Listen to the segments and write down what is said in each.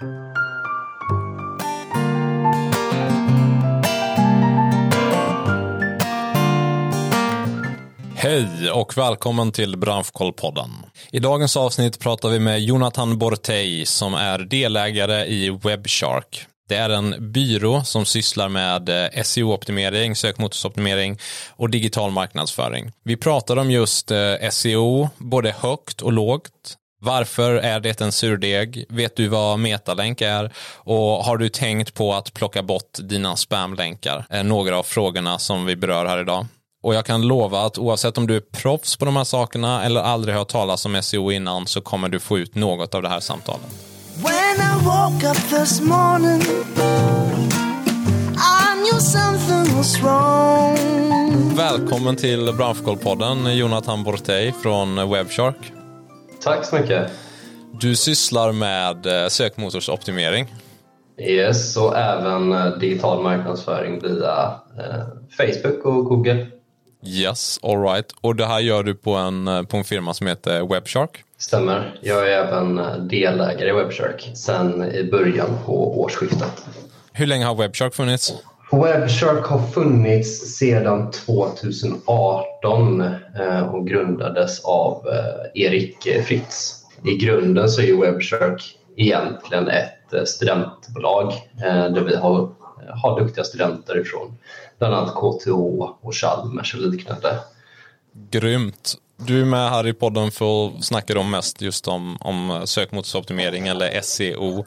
Hej och välkommen till Branschkollpodden. I dagens avsnitt pratar vi med Jonathan Bortej som är delägare i Webshark. Det är en byrå som sysslar med eh, SEO-optimering, sökmotorsoptimering och digital marknadsföring. Vi pratar om just eh, SEO, både högt och lågt. Varför är det en surdeg? Vet du vad metalänk är? Och har du tänkt på att plocka bort dina spamlänkar? Är några av frågorna som vi berör här idag. Och jag kan lova att oavsett om du är proffs på de här sakerna eller aldrig har talat om SEO innan så kommer du få ut något av det här samtalet. When I woke up this morning I knew something was wrong Välkommen till Branschkollpodden Jonathan Bortey från Webshark. Tack så mycket. Du sysslar med eh, sökmotorsoptimering. Yes, och även eh, digital marknadsföring via eh, Facebook och Google. Yes, alright. Och det här gör du på en, på en firma som heter Webshark? Stämmer. Jag är även delägare i Webshark sedan i början på årsskiftet. Hur länge har Webshark funnits? Webshark har funnits sedan 2018 eh, och grundades av eh, Erik Fritz. I grunden så är Webshark egentligen ett eh, studentbolag där vi har, har duktiga studenter ifrån bland annat KTH och Chalmers och liknande. Grymt. Du är med här i podden för att snacka om mest just om, om sökmotorsoptimering eller SEO.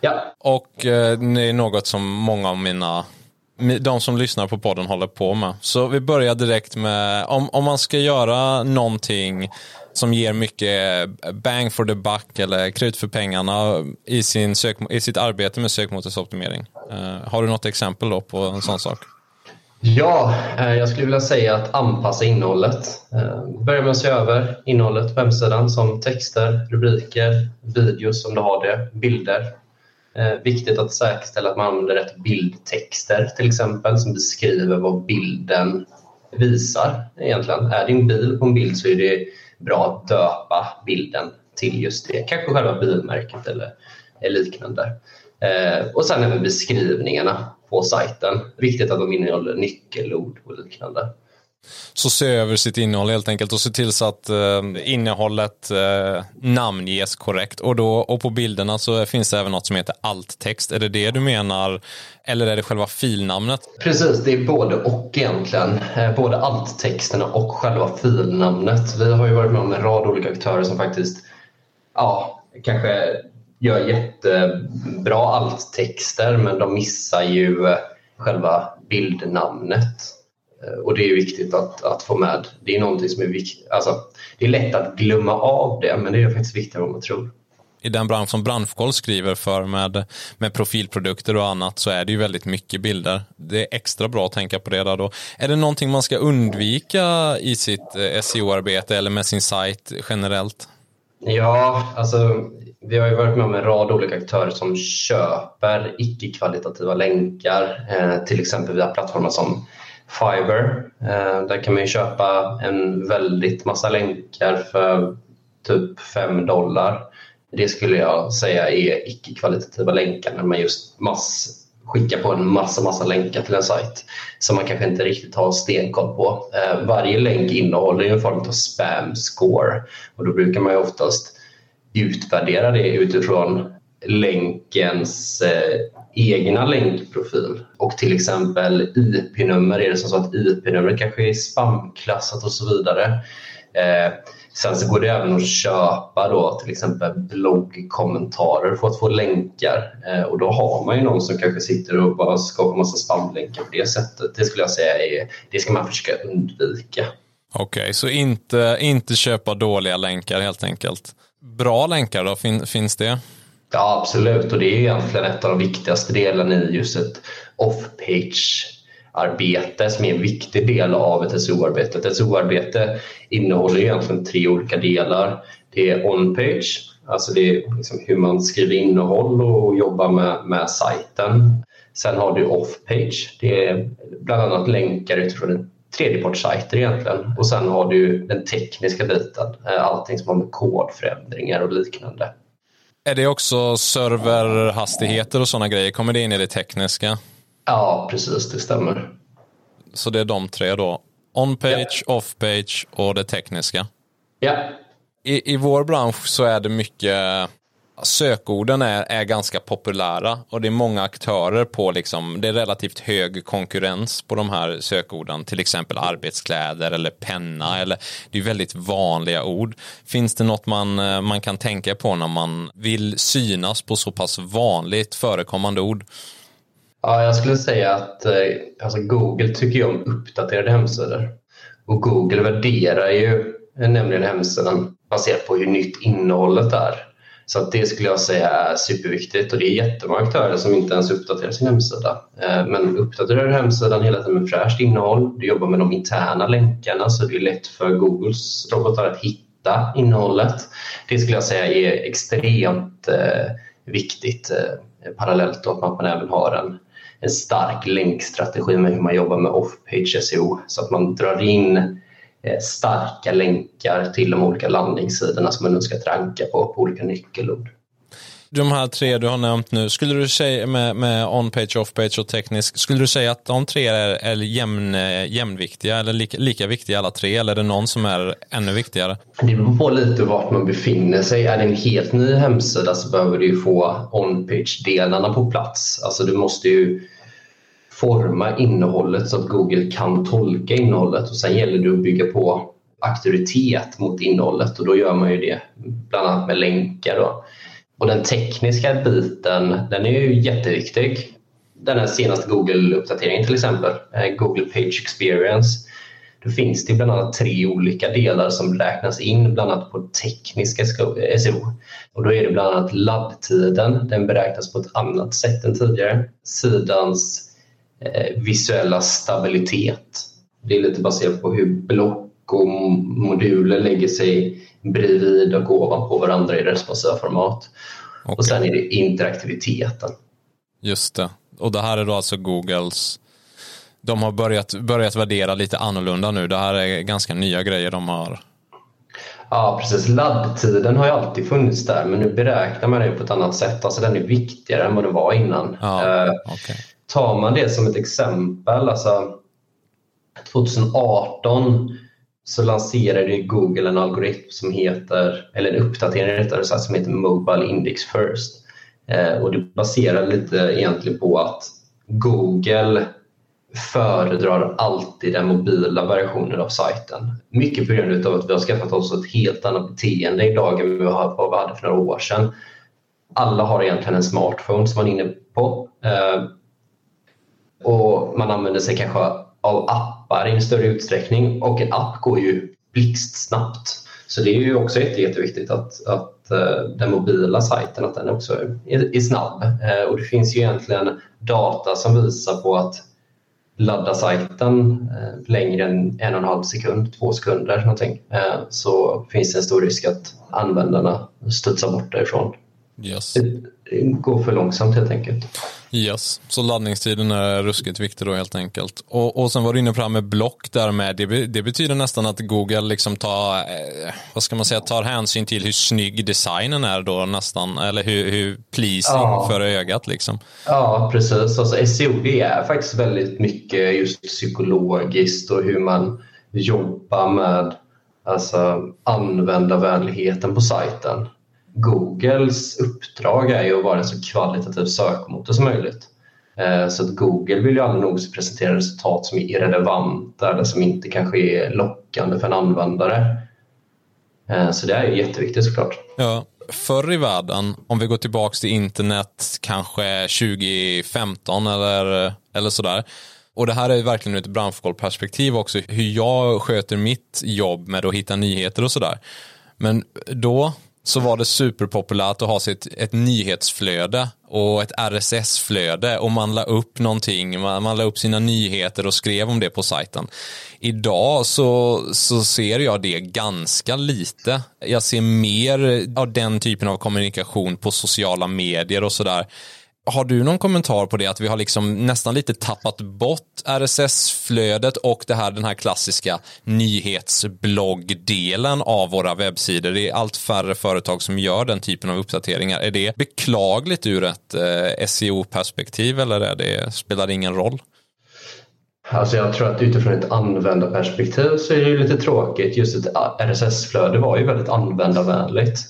Ja. Och eh, det är något som många av mina de som lyssnar på podden håller på med. Så vi börjar direkt med, om, om man ska göra någonting som ger mycket bang for the buck eller krut för pengarna i, sin sök, i sitt arbete med sökmotorsoptimering. Uh, har du något exempel då på en sån sak? Ja, eh, jag skulle vilja säga att anpassa innehållet. Eh, börja med att se över innehållet på hemsidan som texter, rubriker, videos om du har det, bilder. Eh, viktigt att säkerställa att man använder rätt bildtexter till exempel som beskriver vad bilden visar egentligen. Är din bil på en bild så är det bra att döpa bilden till just det, kanske själva bilmärket eller liknande. Eh, och sen även beskrivningarna på sajten. Viktigt att de innehåller nyckelord och liknande. Så se över sitt innehåll helt enkelt och se till så att eh, innehållet eh, namnges korrekt. Och, då, och på bilderna så finns det även något som heter alttext. Är det det du menar? Eller är det själva filnamnet? Precis, det är både och egentligen. Både både alttexterna och själva filnamnet. Vi har ju varit med om en rad olika aktörer som faktiskt ja, kanske gör jättebra alttexter men de missar ju själva bildnamnet. Eh, och det är viktigt att, att få med. Det är någonting som är viktigt. Alltså, det är lätt att glömma av det men det är faktiskt viktigare än vad man tror. I den bransch som Branschkoll skriver för med, med profilprodukter och annat så är det ju väldigt mycket bilder. Det är extra bra att tänka på det där då. Är det någonting man ska undvika i sitt eh, SEO-arbete eller med sin sajt generellt? Ja, alltså vi har ju varit med om en rad olika aktörer som köper icke-kvalitativa länkar, eh, till exempel via plattformar som Fiverr. Eh, där kan man köpa en väldigt massa länkar för typ 5 dollar. Det skulle jag säga är icke-kvalitativa länkar när man just mass skickar på en massa, massa länkar till en sajt som man kanske inte riktigt har stenkoll på. Eh, varje länk innehåller en form av spam score och då brukar man ju oftast utvärdera det utifrån länkens eh, egna länkprofil och till exempel IP-nummer. Är det så att IP-numret kanske är spamklassat och så vidare. Eh, sen så går det även att köpa då till exempel bloggkommentarer för att få länkar eh, och då har man ju någon som kanske sitter och bara skapar massa spamlänkar på det sättet. Det skulle jag säga är, det ska man försöka undvika. Okej, okay, så inte, inte köpa dåliga länkar helt enkelt bra länkar då? Fin, finns det? Ja, absolut. Och det är egentligen ett av de viktigaste delarna i just ett off-page arbete som är en viktig del av ett SEO-arbete. Ett SEO-arbete innehåller egentligen tre olika delar. Det är on-page, alltså det är liksom hur man skriver innehåll och jobbar med, med sajten. Sen har du off-page, det är bland annat länkar utifrån tredjepartssajter egentligen. Och sen har du den tekniska biten, eh, allting som har med kodförändringar och liknande. Är det också serverhastigheter och sådana grejer? Kommer det in i det tekniska? Ja, precis, det stämmer. Så det är de tre då? On-page, ja. off-page och det tekniska? Ja. I, I vår bransch så är det mycket sökorden är, är ganska populära och det är många aktörer på liksom, det är relativt hög konkurrens på de här sökorden, till exempel arbetskläder eller penna eller det är väldigt vanliga ord. Finns det något man, eh, man kan tänka på när man vill synas på så pass vanligt förekommande ord? Ja, jag skulle säga att eh, alltså Google tycker ju om uppdaterade hemsidor och Google värderar ju nämligen hemsidan baserat på hur nytt innehållet är. Så att det skulle jag säga är superviktigt och det är jättemånga aktörer som inte ens uppdaterar sin hemsida. Eh, men uppdaterar du hemsidan hela tiden med fräscht innehåll, du jobbar med de interna länkarna så det är lätt för Googles robotar att hitta innehållet. Det skulle jag säga är extremt eh, viktigt eh, parallellt och att man även har en, en stark länkstrategi med hur man jobbar med off-page SEO så att man drar in starka länkar till de olika landningssidorna som man önskar ranka på, på olika nyckelord. De här tre du har nämnt nu, skulle du säga med, med on-page, off-page och teknisk, skulle du säga att de tre är, är jämn, jämnviktiga eller lika, lika viktiga alla tre eller är det någon som är ännu viktigare? Det beror på lite vart man befinner sig. Är det en helt ny hemsida så behöver du få on-page-delarna på plats. Alltså du måste ju forma innehållet så att Google kan tolka innehållet och sen gäller det att bygga på auktoritet mot innehållet och då gör man ju det bland annat med länkar. Då. Och den tekniska biten den är ju jätteviktig. Den här senaste Google-uppdateringen till exempel, eh, Google Page Experience. Då finns det bland annat tre olika delar som räknas in bland annat på tekniska SEO. Eh, och då är det bland annat laddtiden, den beräknas på ett annat sätt än tidigare. Sidans visuella stabilitet. Det är lite baserat på hur block och moduler lägger sig bredvid och ovanpå varandra i responsiva format. Okay. Och sen är det interaktiviteten. Just det. Och det här är då alltså Googles de har börjat, börjat värdera lite annorlunda nu. Det här är ganska nya grejer de har. Ja, precis. Laddtiden har ju alltid funnits där, men nu beräknar man den på ett annat sätt. Alltså den är viktigare än vad den var innan. Ja, uh, okay tar man det som ett exempel, alltså 2018 så lanserade Google en algoritm som heter, eller en uppdatering rättare sagt, som heter Mobile Index First. Eh, och det baserar lite egentligen på att Google föredrar alltid den mobila versionen av sajten. Mycket på grund av att vi har skaffat oss ett helt annat beteende idag än vad vi hade för några år sedan. Alla har egentligen en smartphone som man är inne på. Eh, Eh, och man använder sig kanske av appar i en större utsträckning och en app går ju blixtsnabbt. Så det är ju också jätte, jätteviktigt att, att uh, den mobila sajten att den också är, är snabb. Uh, och det finns ju egentligen data som visar på att ladda sajten uh, längre än en och en halv sekund, två sekunder någonting, så finns det en stor risk att användarna studsar bort därifrån. Yes. Det går för långsamt helt enkelt. Yes, så laddningstiden är ruskigt viktig då helt enkelt. Och, och sen var du inne på det här med block där med. Det, det betyder nästan att Google liksom tar, eh, vad ska man säga, tar hänsyn till hur snygg designen är då nästan, eller hur, hur pleasing ja. för ögat liksom. Ja, precis. Alltså SEO det är faktiskt väldigt mycket just psykologiskt och hur man jobbar med alltså, användarvänligheten på sajten. Googles uppdrag är ju att vara en så kvalitativ sökmotor som möjligt. Eh, så att Google vill ju aldrig nog presentera resultat som är irrelevanta eller som inte kanske är lockande för en användare. Eh, så det är ju jätteviktigt såklart. Ja, förr i världen, om vi går tillbaka till internet kanske 2015 eller, eller sådär. Och det här är verkligen ur ett branschkollperspektiv också, hur jag sköter mitt jobb med att hitta nyheter och sådär. Men då så var det superpopulärt att ha sitt, ett nyhetsflöde och ett RSS-flöde och man la upp någonting, man, man la upp sina nyheter och skrev om det på sajten. Idag så, så ser jag det ganska lite. Jag ser mer av den typen av kommunikation på sociala medier och sådär har du någon kommentar på det? Att vi har liksom nästan lite tappat bort RSS-flödet och det här, den här klassiska nyhetsbloggdelen av våra webbsidor. Det är allt färre företag som gör den typen av uppdateringar. Är det beklagligt ur ett eh, SEO-perspektiv eller är det, spelar det ingen roll? Alltså jag tror att utifrån ett användarperspektiv så är det ju lite tråkigt. Just ett RSS-flöde var ju väldigt användarvänligt.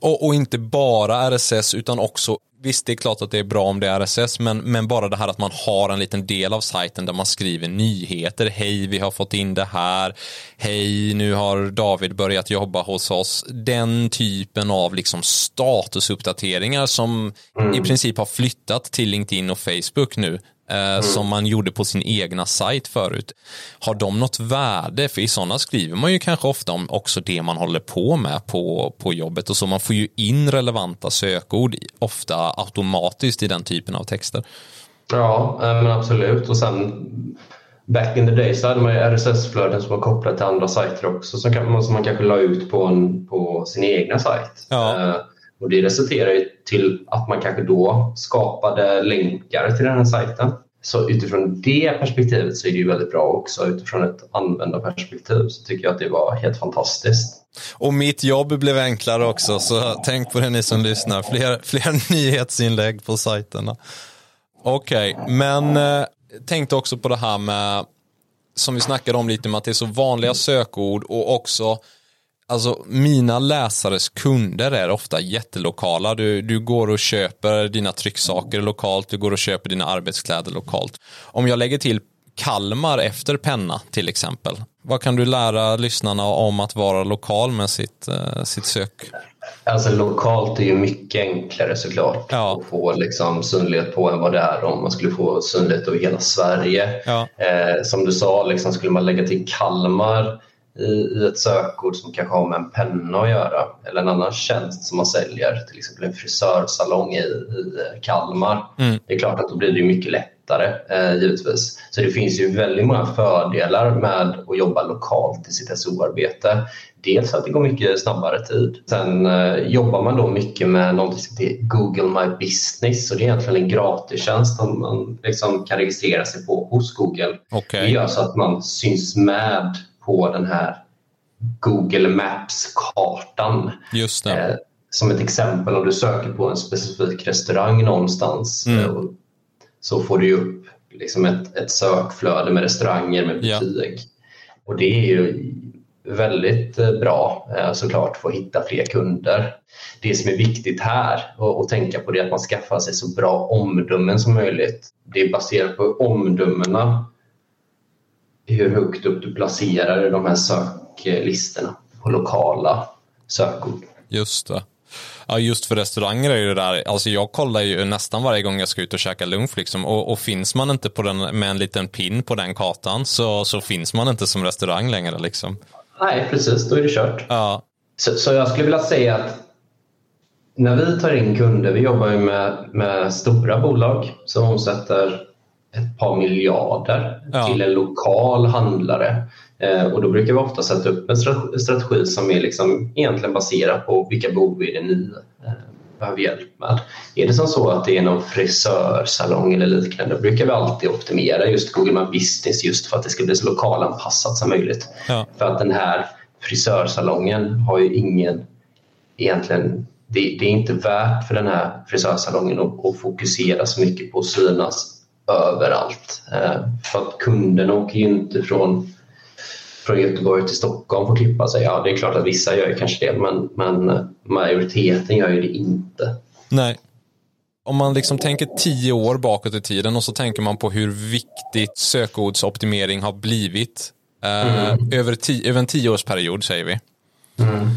Och, och, inte bara RSS utan också Visst, det är klart att det är bra om det är RSS, men, men bara det här att man har en liten del av sajten där man skriver nyheter. Hej, vi har fått in det här. Hej, nu har David börjat jobba hos oss. Den typen av liksom statusuppdateringar som mm. i princip har flyttat till LinkedIn och Facebook nu mm. som man gjorde på sin egna sajt förut. Har de något värde? För i sådana skriver man ju kanske ofta om också det man håller på med på, på jobbet och så man får ju in relevanta sökord ofta automatiskt i den typen av texter. Ja, eh, men absolut. Och sen back in the day så hade man ju RSS-flöden som var kopplade till andra sajter också som, man kanske la ut på, en, på sin egna sajt. Ja. Och det resulterar ju till att man kanske då skapade länkar till den här sajten. Så utifrån det perspektivet så är det ju väldigt bra också. Utifrån ett användarperspektiv så tycker jag att det var helt fantastiskt. Och mitt jobb blev enklare också, så tänk på det ni som lyssnar. Fler, fler nyhetsinlägg på sajterna. Okej, okay, men eh, tänkte också på det här med, som vi snackade om lite med att det är så vanliga sökord och också Alltså mina läsares kunder är ofta jättelokala. Du, du går och köper dina trycksaker lokalt, du går och köper dina arbetskläder lokalt. Om jag lägger till Kalmar efter penna till exempel. Vad kan du lära lyssnarna om att vara lokal med sitt, uh, sitt sök? Alltså lokalt är ju mycket enklare såklart ja. att få liksom synlighet på än vad det är om man skulle få synlighet över hela Sverige. Ja. Eh, som du sa, liksom, skulle man lägga till Kalmar i, i ett sökord som kanske har med en penna att göra eller en annan tjänst som man säljer, till exempel en frisörsalong i, i Kalmar. Mm. Det är klart att då blir det mycket lättare eh, givetvis. Så det finns ju väldigt många fördelar med att jobba lokalt i sitt SO-arbete. Dels att det går mycket snabbare tid. Sen eh, jobbar man då mycket med något som heter Google My Business och det är egentligen en gratistjänst som man liksom kan registrera sig på hos Google. Okay. Det gör så att man syns med på den här Google Maps-kartan. Just det. Eh, som ett exempel om du söker på en specifik restaurang någonstans mm. eh, så får du upp liksom ett, ett sökflöde med restauranger med betyg. Ja. Och det är ju väldigt eh, bra eh, såklart för att hitta fler kunder. Det som är viktigt här att tänka på det är att man skaffar sig så bra omdömen som möjligt. Det är baserat på omdömena hur högt upp du placerar de här söklistorna på lokala sökord. Just det. Ja, just för restauranger är det där, alltså jag kollar ju nästan varje gång jag ska ut och käka lunch liksom, och, och, finns man inte på den, med en liten pin på den kartan så, så finns man inte som restaurang längre liksom. Nej, precis, då är det kört. Ja. Så, så jag skulle vilja säga att när vi tar in kunder, vi jobbar ju med, med stora bolag som omsätter ett par miljarder ja. till en lokal handlare. Eh, och då brukar vi ofta sätta upp en strategi som är liksom egentligen baserad på vilka behov är det ni eh, behöver hjälp med. Är det som så att det är någon frisörsalong eller liknande brukar vi alltid optimera just Google My Business just för att det ska bli så lokalanpassat som möjligt. Ja. För att den här frisörsalongen har ju ingen egentligen det, det, är inte värt för den här frisörsalongen att, att fokusera så mycket på att synas överallt. Eh, för att kunderna åker ju inte från, från Göteborg till Stockholm för att klippa sig. Ja, det är klart att vissa gör ju kanske det, men, men majoriteten gör ju det inte. Nej. Om man liksom tänker tio år bakåt i tiden och så tänker man på hur viktigt sökordsoptimering har blivit eh, mm. över, tio, över en tioårsperiod säger vi. Mm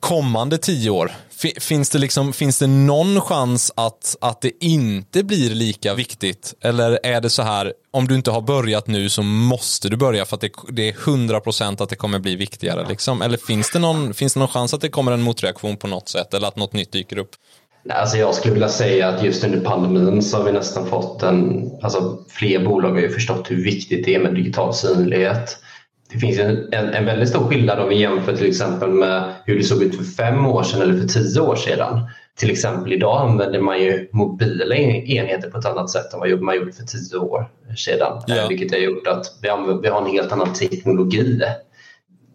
kommande tio år? Finns det, liksom, finns det någon chans att, att det inte blir lika viktigt? Eller är det så här, om du inte har börjat nu så måste du börja för att det, det är 100% att det kommer bli viktigare? Liksom? Eller finns det, någon, finns det någon chans att det kommer en motreaktion på något sätt eller att något nytt dyker upp? Alltså jag skulle vilja säga att just under pandemin så har vi nästan fått en, alltså fler bolag har ju förstått hur viktigt det är med digital synlighet det finns en, en, en, väldigt stor skillnad om vi jämför till exempel med hur det såg ut för fem år sedan eller för tio år sedan. till exempel idag använder man ju mobila enheter på ett annat sätt än vad man gjorde för tio år sedan. Ja. Vilket har gjort att vi, vi har en helt annan teknologi.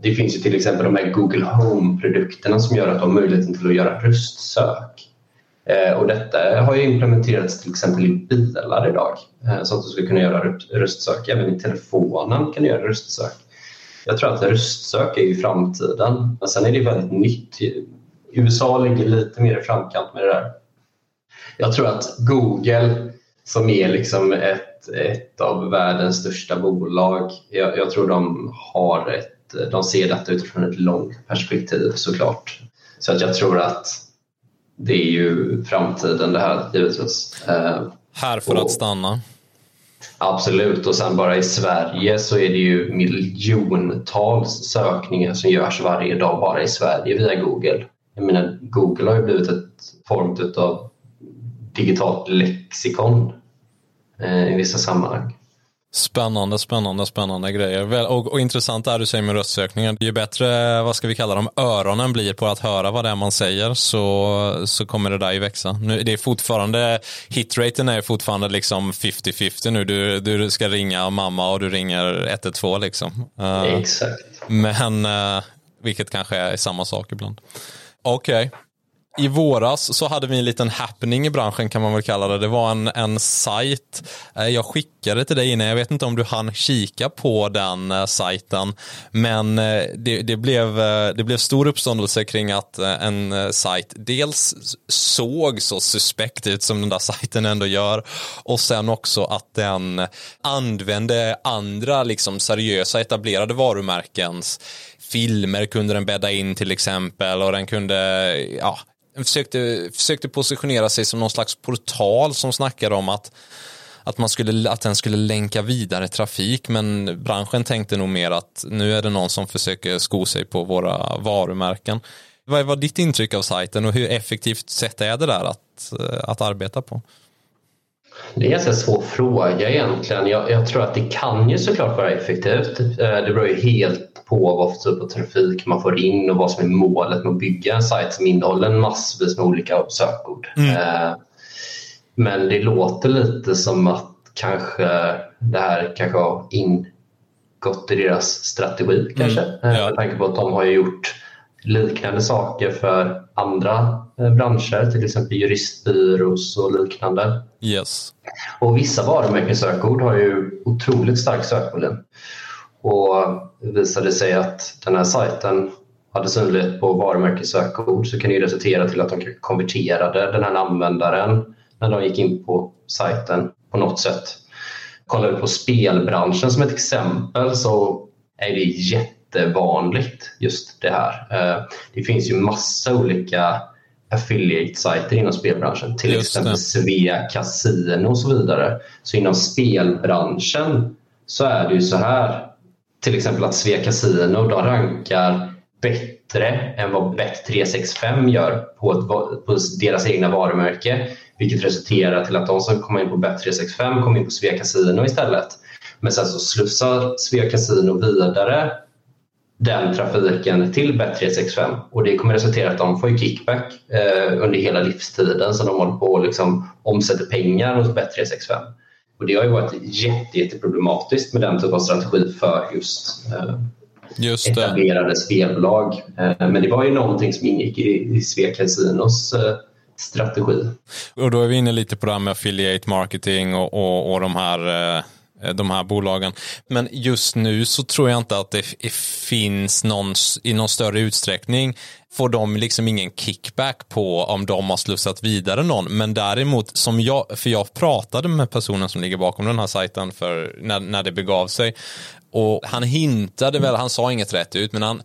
Det finns ju till exempel de här Google Home-produkterna som gör att de har möjligheten till att göra röstsök. Eh, och detta har ju implementerats till exempel i bilar idag eh, så att du ska kunna göra röstsök. Även i telefonen kan du göra röstsök. Jag tror att röstsök är i framtiden. Men sen är det väldigt nytt. USA ligger lite mer i framkant med det där. Jag tror att Google som är liksom ett, ett av världens största bolag, jag, jag tror de har ett, de ser detta utifrån ett långt perspektiv såklart. Så att jag tror att det är ju framtiden det här givetvis. Eh, här för och, att stanna. Absolut, och sen bara i Sverige så är det ju miljontals sökningar som görs varje dag bara i Sverige via Google. Jag menar, Google har ju blivit ett form av digitalt lexikon eh, i vissa sammanhang. Spännande, spännande, spännande grejer. Och, och intressant är du säger med röstsökningen. Ju bättre, vad ska vi kalla dem, öronen blir på att höra vad det är man säger så, så kommer det där ju växa. Nu, det är fortfarande, hitraten är fortfarande liksom 50-50 nu. Du, du ska ringa mamma och du ringer 112 liksom. Uh, Exakt. Men, uh, vilket kanske är samma sak ibland. Okej. Okay i våras så hade vi en liten happening i branschen kan man väl kalla det. Det var en, en sajt. Eh, jag skickade till dig innan, jag vet inte om du hann kika på den eh, sajten. Men eh, det, det, blev, eh, det blev stor uppståndelse kring att en sajt dels såg så suspekt ut som den där sajten ändå gör. Och sen också att den använde andra liksom seriösa etablerade varumärkens filmer kunde den bädda in till exempel och den kunde ja, försökte, försökte positionera sig som någon slags portal som snackade om att att, man skulle, att den skulle länka vidare trafik men branschen tänkte nog mer att nu är det någon som försöker sko sig på våra varumärken. Vad var ditt intryck av sajten och hur effektivt sätt är det där att, att arbeta på? Det är en ganska svår fråga egentligen. Jag, jag, tror att det kan ju såklart vara effektivt. Eh, det beror ju helt på vad för typ av trafik man får in och vad som är målet med att bygga en sajt som innehåller massvis med olika sökord. Mm. Eh, men det låter lite som att kanske det här kanske har ingått i deras strategi mm. kanske. Mm. Ja. Med tanke på att de har gjort liknande saker för andra branscher, till exempel juristbyrås och liknande. Yes. Och vissa varumärkessökord har ju otroligt stark sökvolym. Och visade sig att den här sajten hade synlighet på varumärkessökord så kan det resultera till att de konverterade den här användaren när de gick in på sajten på något sätt. Kollar vi på spelbranschen som ett exempel så är det jättevanligt just det här. Eh, det finns ju massa olika affiliate-sajter inom spelbranschen. Till Just exempel det. Svea Casino och så vidare. Så inom spelbranschen så är det ju så här. Till exempel att Svea Casino de rankar bättre än vad Bet365 gör på, ett, på deras egna varumärke. Vilket resulterar till att de som kommer in på Bet365 kommer in på Svea Casino istället. Men sen så slussar Svea Casino vidare den trafiken till Bet365 och det kommer resultera att de får kickback eh, under hela livstiden så de håller på och liksom omsätter pengar hos Bet365. Och det har ju varit jätte, jätteproblematiskt med den typen av strategi för just, eh, just etablerade spelbolag. Eh, men det var ju någonting som ingick i, i Svea Casinos eh, strategi. Och då är vi inne lite på det här med affiliate marketing och, och, och de här eh, de här bolagen. Men just nu så tror jag inte att det finns någon, i någon större utsträckning får de liksom ingen kickback på om de har slussat vidare någon. Men däremot, som jag, för jag pratade med personen som ligger bakom den här sajten för när, när det begav sig och han hintade väl, han sa inget rätt ut, men han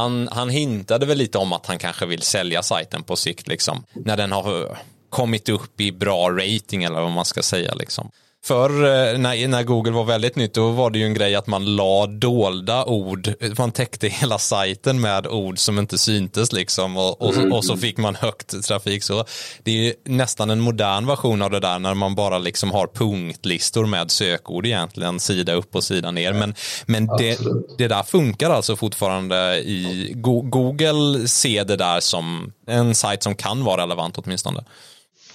han, han hintade väl lite om att han kanske vill sälja sajten på sikt liksom. När den har kommit upp i bra rating eller vad man ska säga liksom. Förr eh, när, när Google var väldigt nytt, då var det ju en grej att man la dolda ord. Man täckte hela sajten med ord som inte syntes liksom och, och, och så fick man högt trafik. Så det är nästan en modern version av det där när man bara liksom har punktlistor med sökord egentligen, sida upp och sida ner. Men, men det, det där funkar alltså fortfarande i Google ser det där som en sajt som kan vara relevant åtminstone.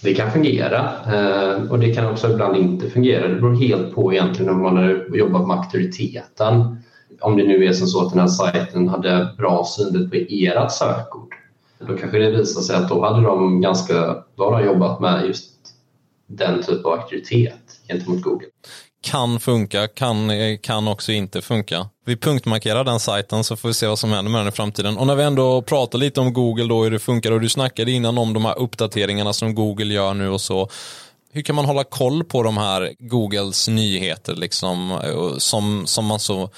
Det kan fungera eh, och det kan också ibland inte fungera. Det beror helt på egentligen om man har jobbat med auktoriteten. Om det nu är som så att den här sajten hade bra synlighet på ert sökord. Då kanske det visar sig att då hade de ganska, då har de jobbat med just den typen av auktoritet gentemot Google kan funka, kan, eh, kan också inte funka. Vi punktmarkerar den sajten så får vi se vad som händer med den i framtiden. Och när vi ändå pratar lite om Google då, hur det funkar och du snackade innan om de här uppdateringarna som Google gör nu och så. Hur kan man hålla koll på de här Googles nyheter liksom eh, som, som man så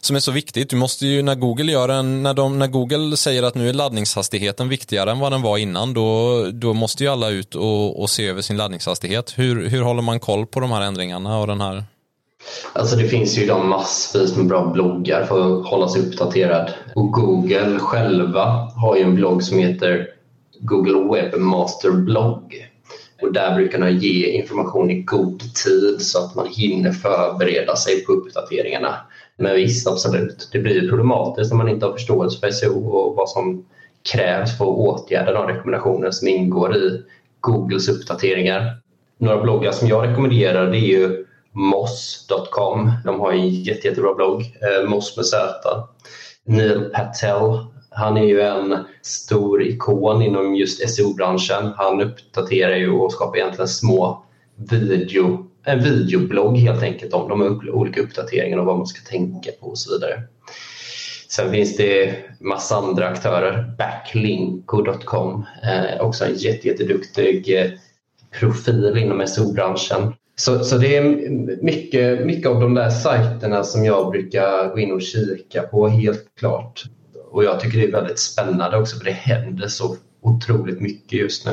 som är så viktigt. Du måste ju när Google gör en, när, de, när Google säger att nu är laddningshastigheten viktigare än vad den var innan, då, då måste ju alla ut och, och se över sin laddningshastighet. Hur, hur håller man koll på de här ändringarna och den här? Alltså det finns ju de massvis med bra bloggar för att hålla sig uppdaterad. Och Google själva har ju en blogg som heter Google Webmaster blogg. Och där brukar man ge information i god tid så att man hinner förbereda sig på uppdateringarna. Men visst, absolut. Det blir problematiskt om man inte har förståelse för SEO och vad som krävs för att åtgärda de rekommendationer som ingår i Googles uppdateringar. Några bloggar som jag rekommenderar det är ju moss.com. De har en jätte, jättebra blogg, eh, Moss med Z. Neil Patel, han är ju en stor ikon inom just SEO-branschen. Han uppdaterar ju och skapar egentligen små video en videoblogg helt enkelt om de olika uppdateringarna och vad man ska tänka på och så vidare. Sen finns det massa andra aktörer. Backlinko.com, eh, också en jätteduktig eh, profil inom SO-branschen. Så, så det är mycket, mycket av de där sajterna som jag brukar gå in och kika på helt klart. Och jag tycker det är väldigt spännande också för det händer så otroligt mycket just nu.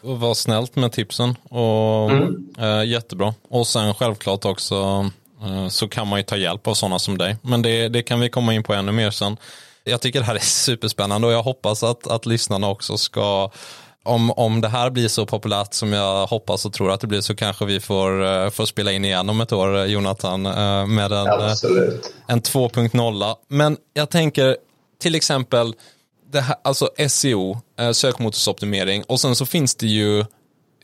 Var snällt med tipsen och mm. äh, jättebra. Och sen självklart också äh, så kan man ju ta hjälp av sådana som dig. Men det, det kan vi komma in på ännu mer sen. Jag tycker det här är superspännande och jag hoppas att, att lyssnarna också ska om, om det här blir så populärt som jag hoppas och tror att det blir så kanske vi får, uh, får spela in igen om ett år, Jonathan, uh, med en, en 2.0. Men jag tänker till exempel det här, alltså SEO, eh, sökmotorsoptimering och sen så finns det ju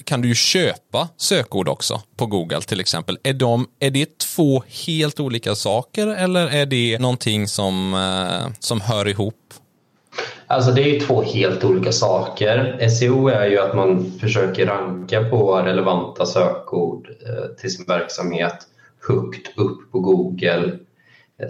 kan du ju köpa sökord också på Google till exempel. Är, de, är det två helt olika saker eller är det någonting som, eh, som hör ihop? Alltså det är två helt olika saker. SEO är ju att man försöker ranka på relevanta sökord eh, till sin verksamhet högt upp på Google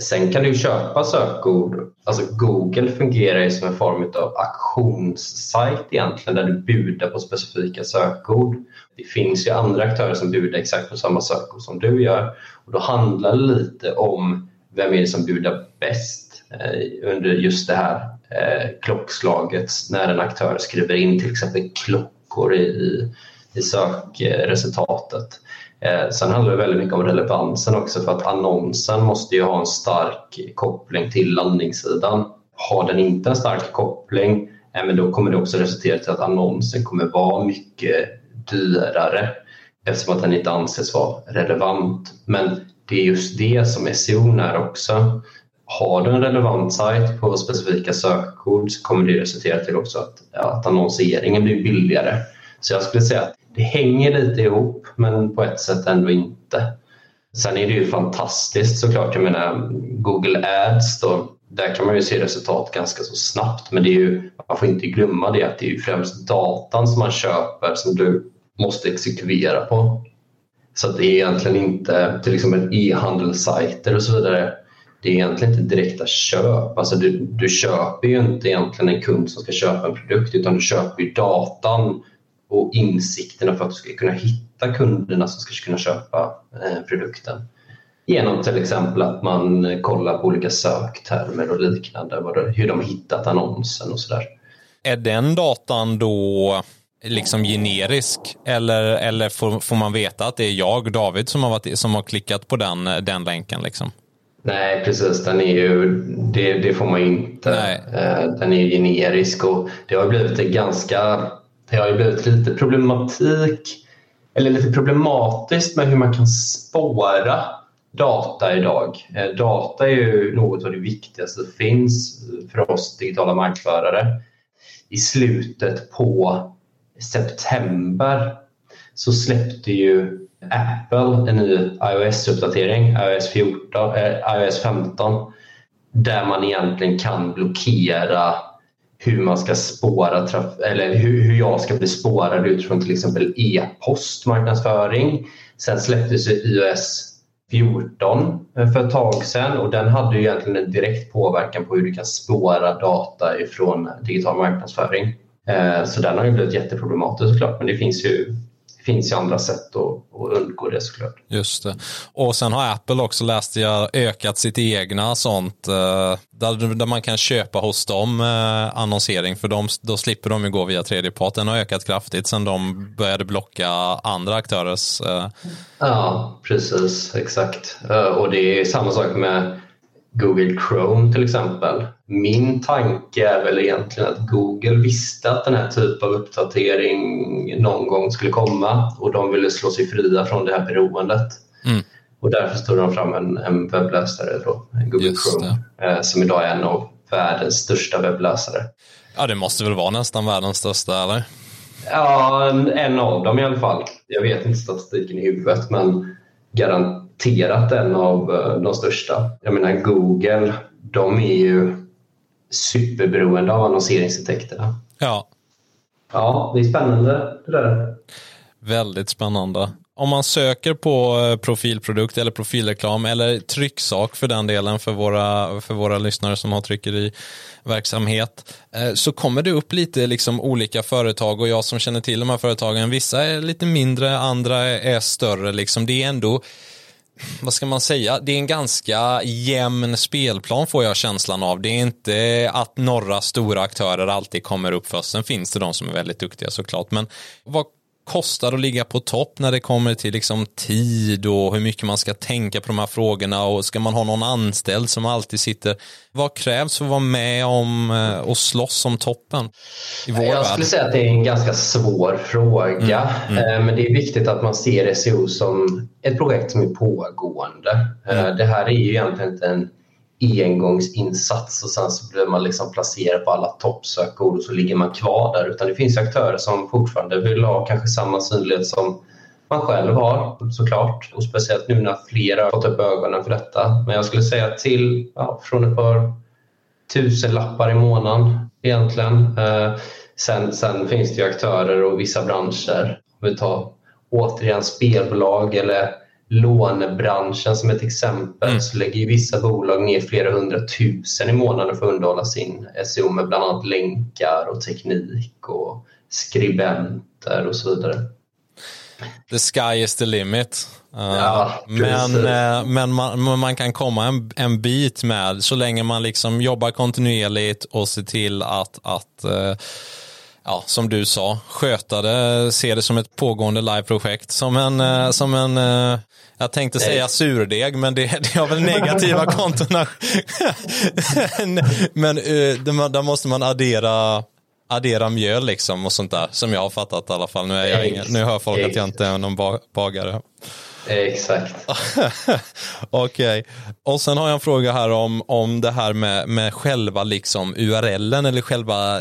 Sen kan du köpa sökord. Alltså Google fungerar ju som en form av auktionssajt egentligen där du budar på specifika sökord. Det finns ju andra aktörer som budar exakt på samma sökord som du gör och då handlar det lite om vem är det som budar bäst eh, under just det här eh, klockslaget när en aktör skriver in till exempel klockor i, i sökresultatet. Eh, sen handlar det väldigt mycket om relevansen också för att annonsen måste ju ha en stark koppling till landningssidan. Har den inte en stark koppling, eh, men då kommer det också resultera till att annonsen kommer vara mycket dyrare eftersom att den inte anses vara relevant. Men det är just det som SEO är också. Har du en relevant sajt på specifika sökord så kommer det resultera till också att, att annonseringen blir billigare. Så jag skulle säga att det hänger lite ihop men på ett sätt ändå inte. Sen är det ju fantastiskt såklart. Jag menar Google Ads då, där kan man ju se resultat ganska så snabbt men det är ju, man får inte glömma det att det är ju främst datan som man köper som du måste exekvera på. Så det är egentligen inte till exempel e-handelssajter och så vidare. Det är egentligen inte direkta köp. Alltså du, du köper ju inte egentligen en kund som ska köpa en produkt utan du köper ju datan och insikterna för att du ska kunna hitta kunderna som ska kunna köpa eh, produkten. Genom till exempel att man kollar på olika söktermer och liknande, hur de har hittat annonsen och sådär. Är den datan då liksom generisk? Eller, eller får, får man veta att det är jag, David, som har, varit, som har klickat på den, den länken? Liksom? Nej, precis. Den är ju, det, det får man ju inte. Nej. Eh, den är generisk och det har blivit ganska det har ju blivit lite problematik eller lite problematiskt med hur man kan spåra data idag. Eh, data är ju något av det viktigaste som finns för oss digitala markförare. I slutet på september så släppte ju Apple en ny iOS-uppdatering, iOS, 14, eh, iOS 15, där man egentligen kan blockera hur man ska spåra eller hur, hur jag ska bli spårad utifrån till exempel e-post marknadsföring. Sen släpptes iOS 14 eh, för ett tag sedan och den hade ju egentligen en direkt påverkan på hur du kan spåra data ifrån digital marknadsföring. Eh, så den har ju blivit jätteproblematisk såklart men det finns ju finns ju andra sätt att, att undgå det såklart. Just det. Och sen har Apple också läst jag ökat sitt egna sånt eh, där, där man kan köpa hos dem eh, annonsering för de, då slipper de ju gå via tredjepart. Den har ökat kraftigt sen de började blocka andra aktörers. Eh. Ja, precis, exakt. Och det är samma sak med Google Chrome till exempel. Min tanke är väl egentligen att Google visste att den här typen av uppdatering någon gång skulle komma och de ville slå sig fria från det här beroendet. Mm. Och därför stod de fram en, en webbläsare, då, Google Just Chrome, eh, som idag är en av världens största webbläsare. Ja, det måste väl vara nästan världens största, eller? Ja, en av dem i alla fall. Jag vet inte statistiken i huvudet, men garanterat en av eh, de största. Jag menar Google, de är ju superberoende av annonseringsintäkterna. Ja. Ja, det är spännande det där. Väldigt spännande. Om man söker på eh, profilprodukt eller profilreklam eller trycksak för den delen för våra, för våra lyssnare som har tryckeriverksamhet eh, så kommer det upp lite liksom olika företag och jag som känner till de här företagen, vissa är lite mindre, andra är större. Liksom. Det är ändå vad ska man säga, det är en ganska jämn spelplan får jag känslan av. Det är inte att några stora aktörer alltid kommer upp först. Sen finns det de som är väldigt duktiga såklart. Men vad kostar att ligga på topp när det kommer till liksom tid och hur mycket man ska tänka på de här frågorna och ska man ha någon anställd som alltid sitter. Vad krävs för att vara med om eh, och slåss om toppen? I vår Jag skulle värld? säga att det är en ganska svår fråga, mm, mm. Eh, men det är viktigt att man ser SEO som ett projekt som är pågående. Eh, mm. Det här är ju egentligen inte en engångsinsats och sen så blir man liksom placerad på alla toppsökord och så ligger man kvar där. Utan det finns aktörer som fortfarande vill ha kanske samma synlighet som man själv har såklart. Och speciellt nu när fler har fått upp ögonen för detta. Men jag skulle säga till ja, från ett par tusen lappar i månaden egentligen. Eh, sen, sen finns det ju aktörer och vissa branscher. Om vi tar återigen spelbolag eller lånebranschen som ett exempel mm. så lägger vissa bolag ner flera hundratusen i månaden för att underhålla sin SEO med bland annat länkar och teknik och skribenter och så vidare. The sky is the limit. Uh, ja, men uh, men man, man, kan komma en, en bit med så länge man liksom jobbar kontinuerligt och ser till att, att uh, ja, som du sa, sköta det, se det som ett pågående liveprojekt, som en, som en jag tänkte säga surdeg, men det, det har väl negativa kontona. men uh, där måste man addera, addera mjöl liksom och sånt där, som jag har fattat i alla fall. Nu, är jag ingen, nu hör folk att jag inte är någon bagare. Exakt. Okej, okay. och sen har jag en fråga här om, om det här med, med själva liksom URLen eller själva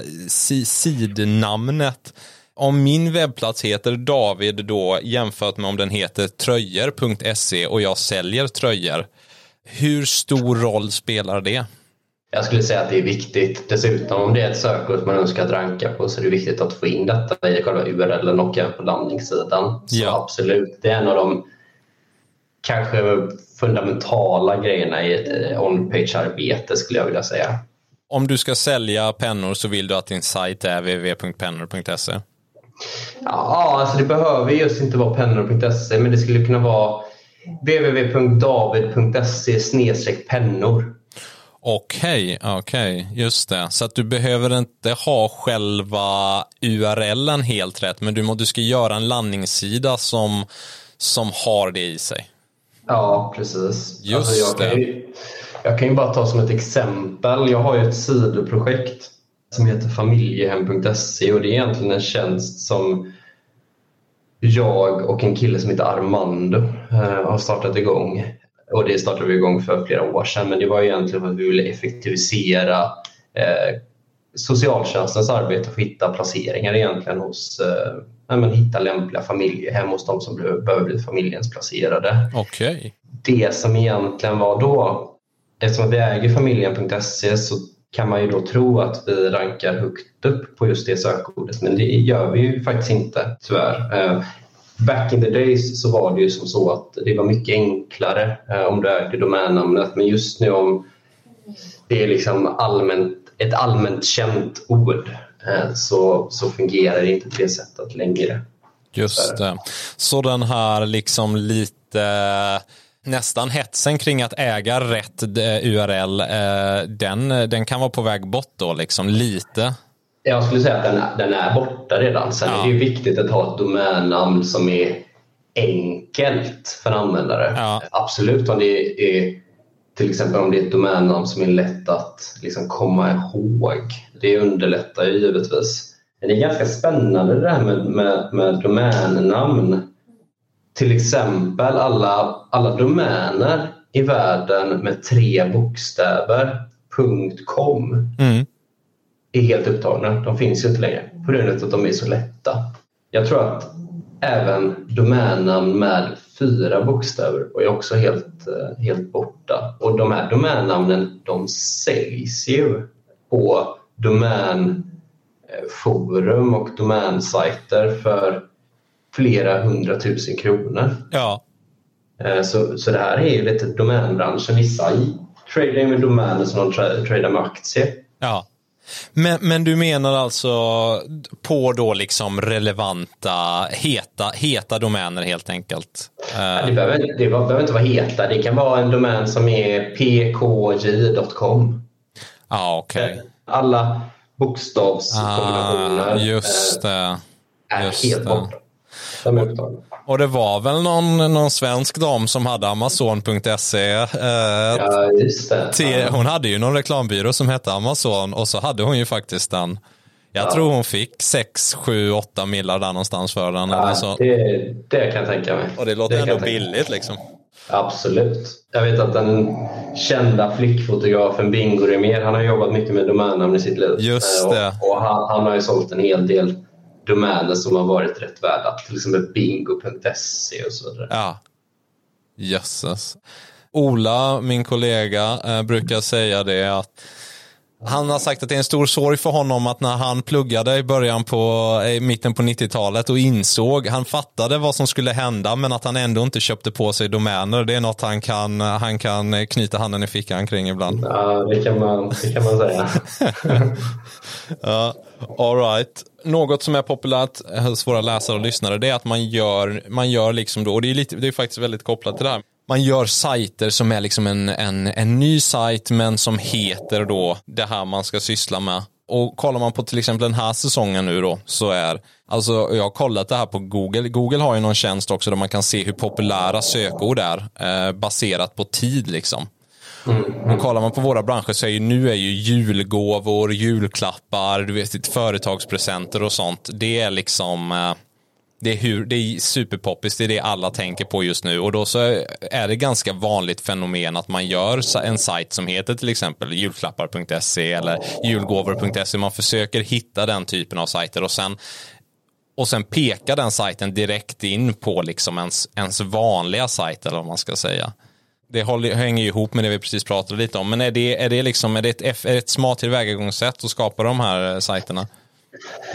sidnamnet om min webbplats heter David då jämfört med om den heter tröjor.se och jag säljer tröjor. Hur stor roll spelar det? Jag skulle säga att det är viktigt. Dessutom om det är ett sökord man önskar att ranka på så är det viktigt att få in detta i själva URLen och även på landningssidan. Så ja. absolut, det är en av de kanske fundamentala grejerna i ett eh, on-page-arbete skulle jag vilja säga. Om du ska sälja pennor så vill du att din sajt är www.pennor.se? Ja, alltså det behöver just inte vara pennor.se men det skulle kunna vara www.david.se pennor. Okej, okay, okej, okay. just det. Så att du behöver inte ha själva URLen helt rätt, men du, du ska göra en landningssida som, som har det i sig. Ja, precis. Just alltså jag. Kan ju, jag kan ju bara ta som ett exempel. Jag har ju ett sidoprojekt som heter familjehem.se och det är egentligen en tjänst som jag och en kille som heter Armando eh, har startat igång. Och det startade vi igång för flera år sedan men det var egentligen för att vi ville effektivisera eh, socialtjänstens arbete för att hitta placeringar egentligen hos eh, men, hitta lämpliga familjehem hos de som behöver bli familjehemsplacerade. Okay. Det som egentligen var då, eftersom vi äger familjen.se så kan man ju då tro att vi rankar högt upp på just det sökordet men det gör vi ju faktiskt inte tyvärr. Eh, back in the days så var det ju som så att det var mycket enklare eh, om du ägde domännamnet men just nu om det är liksom allmänt, ett allmänt känt ord eh, så, så fungerar det inte på det sättet längre. Just det. Så den här liksom lite nästan hetsen kring att äga rätt eh, URL, eh, den, den kan vara på väg bort då, liksom lite? Jag skulle säga att den, den är borta redan. Sen ja. är det viktigt att ha ett domännamn som är enkelt för användare. Ja. Absolut om det är till exempel om det är ett domännamn som är lätt att liksom komma ihåg. Det underlättar ju givetvis. Men det är ganska spännande det här med, med, med domännamn till exempel alla, alla domäner i världen med tre bokstäver, .com, mm. är helt upptagna. De finns ju inte längre på grund av att de är så lätta. Jag tror att även domännamn med fyra bokstäver är också helt, eh, helt borta. Och de här domännamnen de säljs ju på domänforum och domänsajter för flera hundratusen kronor. Ja. Eh, så, så det här är ju lite domänbranschen. Vissa tradar med domäner som de tradar med aktier. Ja. Men, men du menar alltså på då liksom relevanta, heta, heta domäner helt enkelt? Ja, det, behöver, det behöver inte vara heta. Det kan vara en domän som är pkj.com. Ja, okej. Okay. Alla bokstavskombinationer ah, just det. är just helt borta. Och det var väl någon, någon svensk dam som hade Amazon.se. Eh, ja, just det. Till, hon hade ju någon reklambyrå som hette Amazon och så hade hon ju faktiskt den. Jag ja. tror hon fick 6, 7, 8 millar där någonstans för den. Ja, eller så. Det, det kan jag tänka mig. Och det låter det ändå billigt liksom. Absolut. Jag vet att den kända flickfotografen Bingo Rimér, han har jobbat mycket med domännamn i sitt liv. Just det. Och, och han, han, har ju sålt en hel del domäner som har varit rätt värda. Till exempel bingo.se och så vidare. Ja, jösses. Ola, min kollega, eh, brukar säga det att han har sagt att det är en stor sorg för honom att när han pluggade i början på, i mitten på 90-talet och insåg, han fattade vad som skulle hända men att han ändå inte köpte på sig domäner. Det är något han kan, han kan knyta handen i fickan kring ibland. Ja, det kan man, det kan man säga. ja, all right. Något som är populärt hos våra läsare och lyssnare det är att man gör, man gör liksom då, och det är, lite, det är faktiskt väldigt kopplat till det här man gör sajter som är liksom en, en, en ny sajt men som heter då det här man ska syssla med. Och kollar man på till exempel den här säsongen nu då så är, alltså jag har kollat det här på Google. Google har ju någon tjänst också där man kan se hur populära sökord är eh, baserat på tid liksom. Mm. Och kollar man på våra branscher så är ju nu är ju julgåvor, julklappar, du vet företagspresenter och sånt. Det är liksom eh, det är, hur, det är superpoppis, det är det alla tänker på just nu och då så är det ganska vanligt fenomen att man gör en sajt som heter till exempel julklappar.se eller julgåvor.se. Man försöker hitta den typen av sajter och sen och sen pekar den sajten direkt in på liksom ens, ens vanliga sajt eller vad man ska säga. Det håller, hänger ju ihop med det vi precis pratade lite om, men är det, är det, liksom, är det ett, är det ett smart tillvägagångssätt att skapa de här eh, sajterna?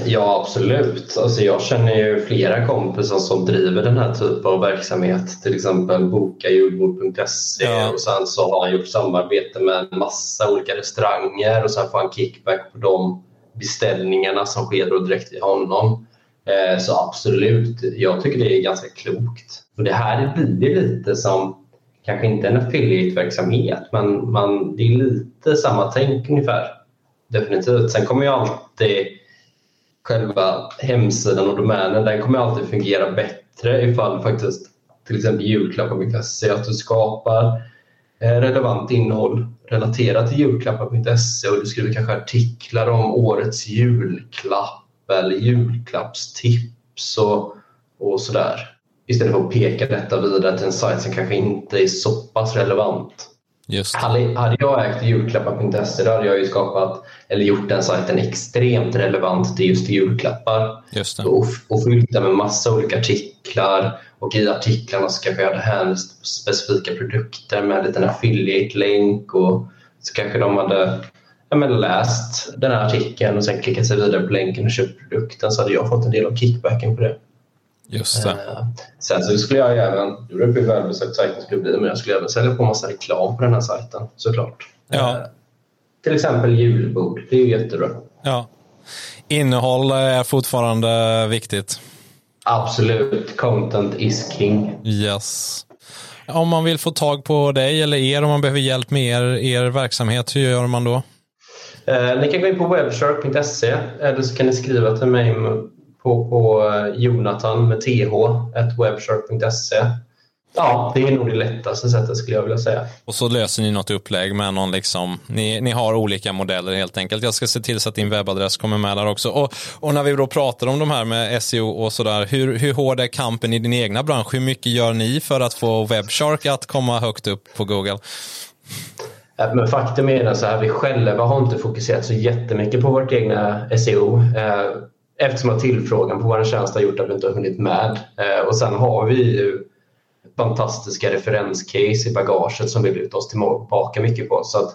Ja, absolut. Alltså jag känner ju flera kompisar som driver den här typen av verksamhet. Till exempel bokajulbord.se ja. och sen så har han gjort samarbete med en massa olika restauranger och sen får han kickback på de beställningarna som sker då direkt till honom. Eh, så absolut, jag tycker det är ganska klokt. Och det här blir lite som kanske inte en affiliate-verksamhet men man, det är lite samma tänk ungefär. Definitivt. Sen kommer ju alltid själva hemsidan och domänen den kommer alltid fungera bättre ifall faktiskt till exempel julklappar.se att du skapar eh, relevant innehåll relaterat till julklappar.se och du skriver kanske artiklar om årets julklapp eller julklappstips och, och sådär. Istället för att peka detta vidare till en sajt som kanske inte är så pass relevant. Just. Hade, hade jag ägt julklappar.se då hade jag ju skapat eller gjort den sajten extremt relevant till just julklappar. Just det. Och, och fyllt den med massa olika artiklar och i artiklarna så kanske jag hade hänvisat specifika produkter med en liten affiliate-länk och så kanske de hade ja, men läst den här artikeln och sen klickat sig vidare på länken och köpt produkten så hade jag fått en del av kickbacken på det. Just det. Eh, Sen så skulle jag även, det beror på hur välbesökt sajten skulle bli, men jag skulle även sälja på massa reklam på den här sajten såklart. Ja. Eh, Till exempel julbord, det är ju jättebra. Ja. Innehåll är fortfarande viktigt. Absolut, content is king. Yes. Om man vill få tag på dig eller er, om man behöver hjälp med er, er verksamhet, hur gör man då? Eh, ni kan gå in på webshark.se eller så kan ni skriva till mig på, på eh, Jonathan med th, webshark.se. Ja, det är nog det lättaste sättet skulle jag vilja säga. Och så löser ni något upplägg med någon liksom, ni, ni har olika modeller helt enkelt. Jag ska se till så att din webbadress kommer med där också. Och, och när vi då pratar om de här med SEO och sådär, hur, hur hård är kampen i din egna bransch? Hur mycket gör ni för att få Webshark att komma högt upp på Google? Men faktum är här, vi själva har inte fokuserat så jättemycket på vårt egna SEO eh, eftersom att tillfrågan på vår tjänst har gjort att vi inte har hunnit med. Eh, Och sen har vi ju fantastiska referenscase i bagaget som vi lutar oss tillbaka mycket på. Så att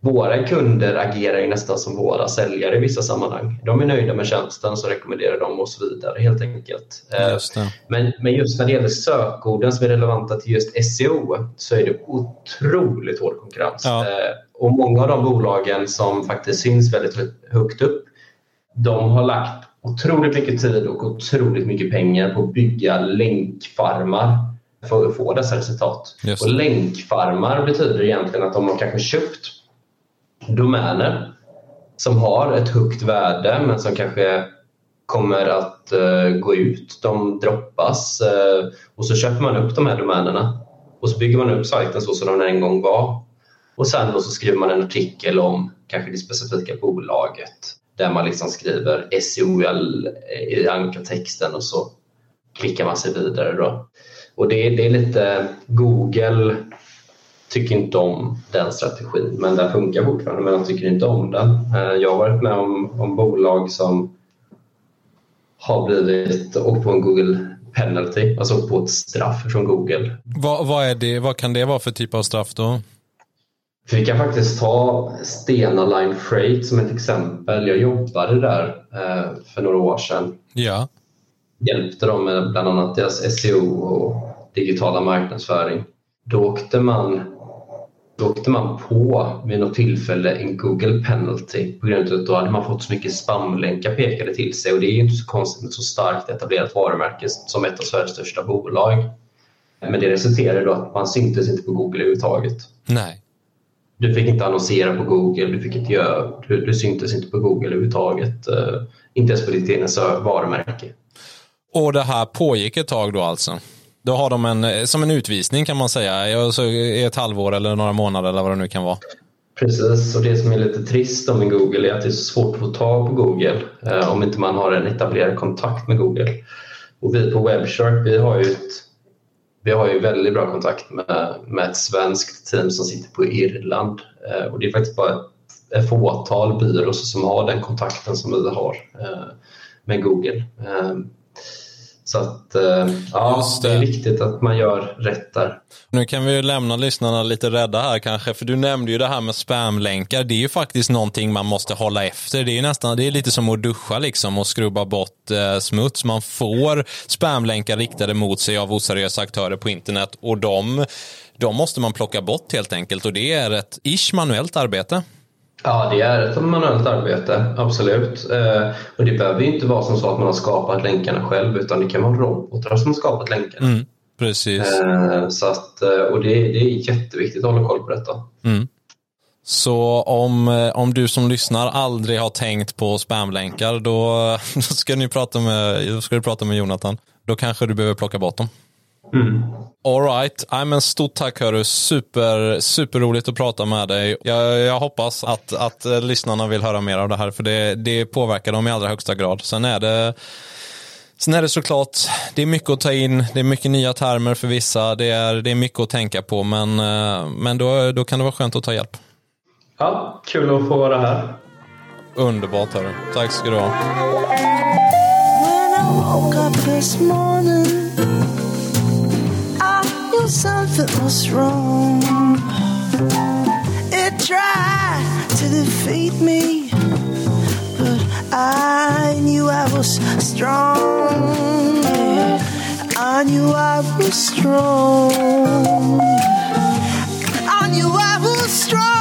våra kunder agerar ju nästan som våra säljare i vissa sammanhang. De är nöjda med tjänsten så rekommenderar de oss vidare helt enkelt. Eh, Just. Men, men just när det gäller sökorden som är relevanta till just SEO så är det otroligt hård konkurrens. Ja. Eh, och många av de bolagen som faktiskt syns väldigt högt upp de har lagt otroligt mycket tid och otroligt mycket pengar på att bygga länkfarmar för att få dessa resultat. Just Och länkfarmar betyder egentligen att de har kanske köpt domäner som har ett högt värde men som kanske kommer att eh, gå ut. De droppas eh, och så köper man upp de här domänerna och så bygger man upp sajten så som den en gång var. Och sen då så skriver man en artikel om kanske det specifika bolaget där man liksom skriver SOL eh, i ankartexten och så klickar man sig vidare. Då. Och det, det är lite Google tycker inte om den strategin men den funkar fortfarande men de tycker inte om den. Eh, jag har varit med om, om bolag som har blivit åkt på en Google penalty, alltså på ett straff från Google. Vad, vad, är det, vad kan det vara för typ av straff då? För vi kan faktiskt ta Stena Line Freight som ett exempel. Jag jobbade där eh, för några år sedan. Ja. Hjälpte dem med bland annat deras SEO och digitala marknadsföring. Då åkte man, då åkte man på vid något tillfälle en Google penalty på grund av att då hade man fått så mycket spamlänkar pekade till sig och det är ju inte så konstigt med så starkt etablerat varumärke som ett av Sveriges största bolag. Men det resulterade då att man syntes inte på Google överhuvudtaget. Nej. Du fick inte annonsera på Google, du, fick inte göra, du, du syntes inte på Google överhuvudtaget. Uh, inte ens på ditt egna varumärke. Och det här pågick ett tag då alltså? Då har de en, som en utvisning kan man säga, i ett halvår eller några månader eller vad det nu kan vara. Precis, och det som är lite trist med Google är att det är så svårt att få tag på Google eh, om inte man har en etablerad kontakt med Google. Och vi på Webshark, vi har ju, ett, vi har ju väldigt bra kontakt med, med ett svenskt team som sitter på Irland. Eh, och det är faktiskt bara ett, fåtal byråer som har den kontakten som vi har eh, med Google. Eh, så att eh, ja, det. det. är viktigt att man gör rätt där. Nu kan vi ju lämna lyssnarna lite rädda här kanske, för du nämnde ju det här med spamlänkar. Det är ju faktiskt någonting man måste hålla efter. Det är nästan, det är lite som att duscha liksom och skrubba bort eh, smuts. Man får spamlänkar riktade mot sig av oseriösa aktörer på internet och de, de måste man plocka bort helt enkelt och det är ett ish manuellt arbete. Ja, det är ett manuellt arbete, absolut. Eh, och det behöver ju inte vara som så att man har skapat länkarna själv utan det kan vara robotar som har skapat länkarna. Mm, Precis. Eh, så att, eh, och det, det är jätteviktigt att hålla koll på detta. Mm. Så om, om du som lyssnar aldrig har tänkt på spamlänkar, då, då, ska, ni prata med, då ska du prata med Jonathan. Då kanske du behöver plocka bort dem. Mm. Alright, men stort tack hörru. Super, superroligt att prata med dig. Jag, jag hoppas att, att eh, lyssnarna vill höra mer av det här, för det, det påverkar dem i allra högsta grad. Sen är det Sen är det såklart, det är mycket att ta in, det är mycket nya termer för vissa, det är, det är mycket att tänka på, men, eh, men då, då kan det vara skönt att ta hjälp. Ja, kul att få vara här. Underbart hörru. Tack ska du ha. that was wrong. It tried to defeat me, but I knew I was strong. Yeah, I knew I was strong. I knew I was strong.